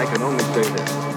I can only say this.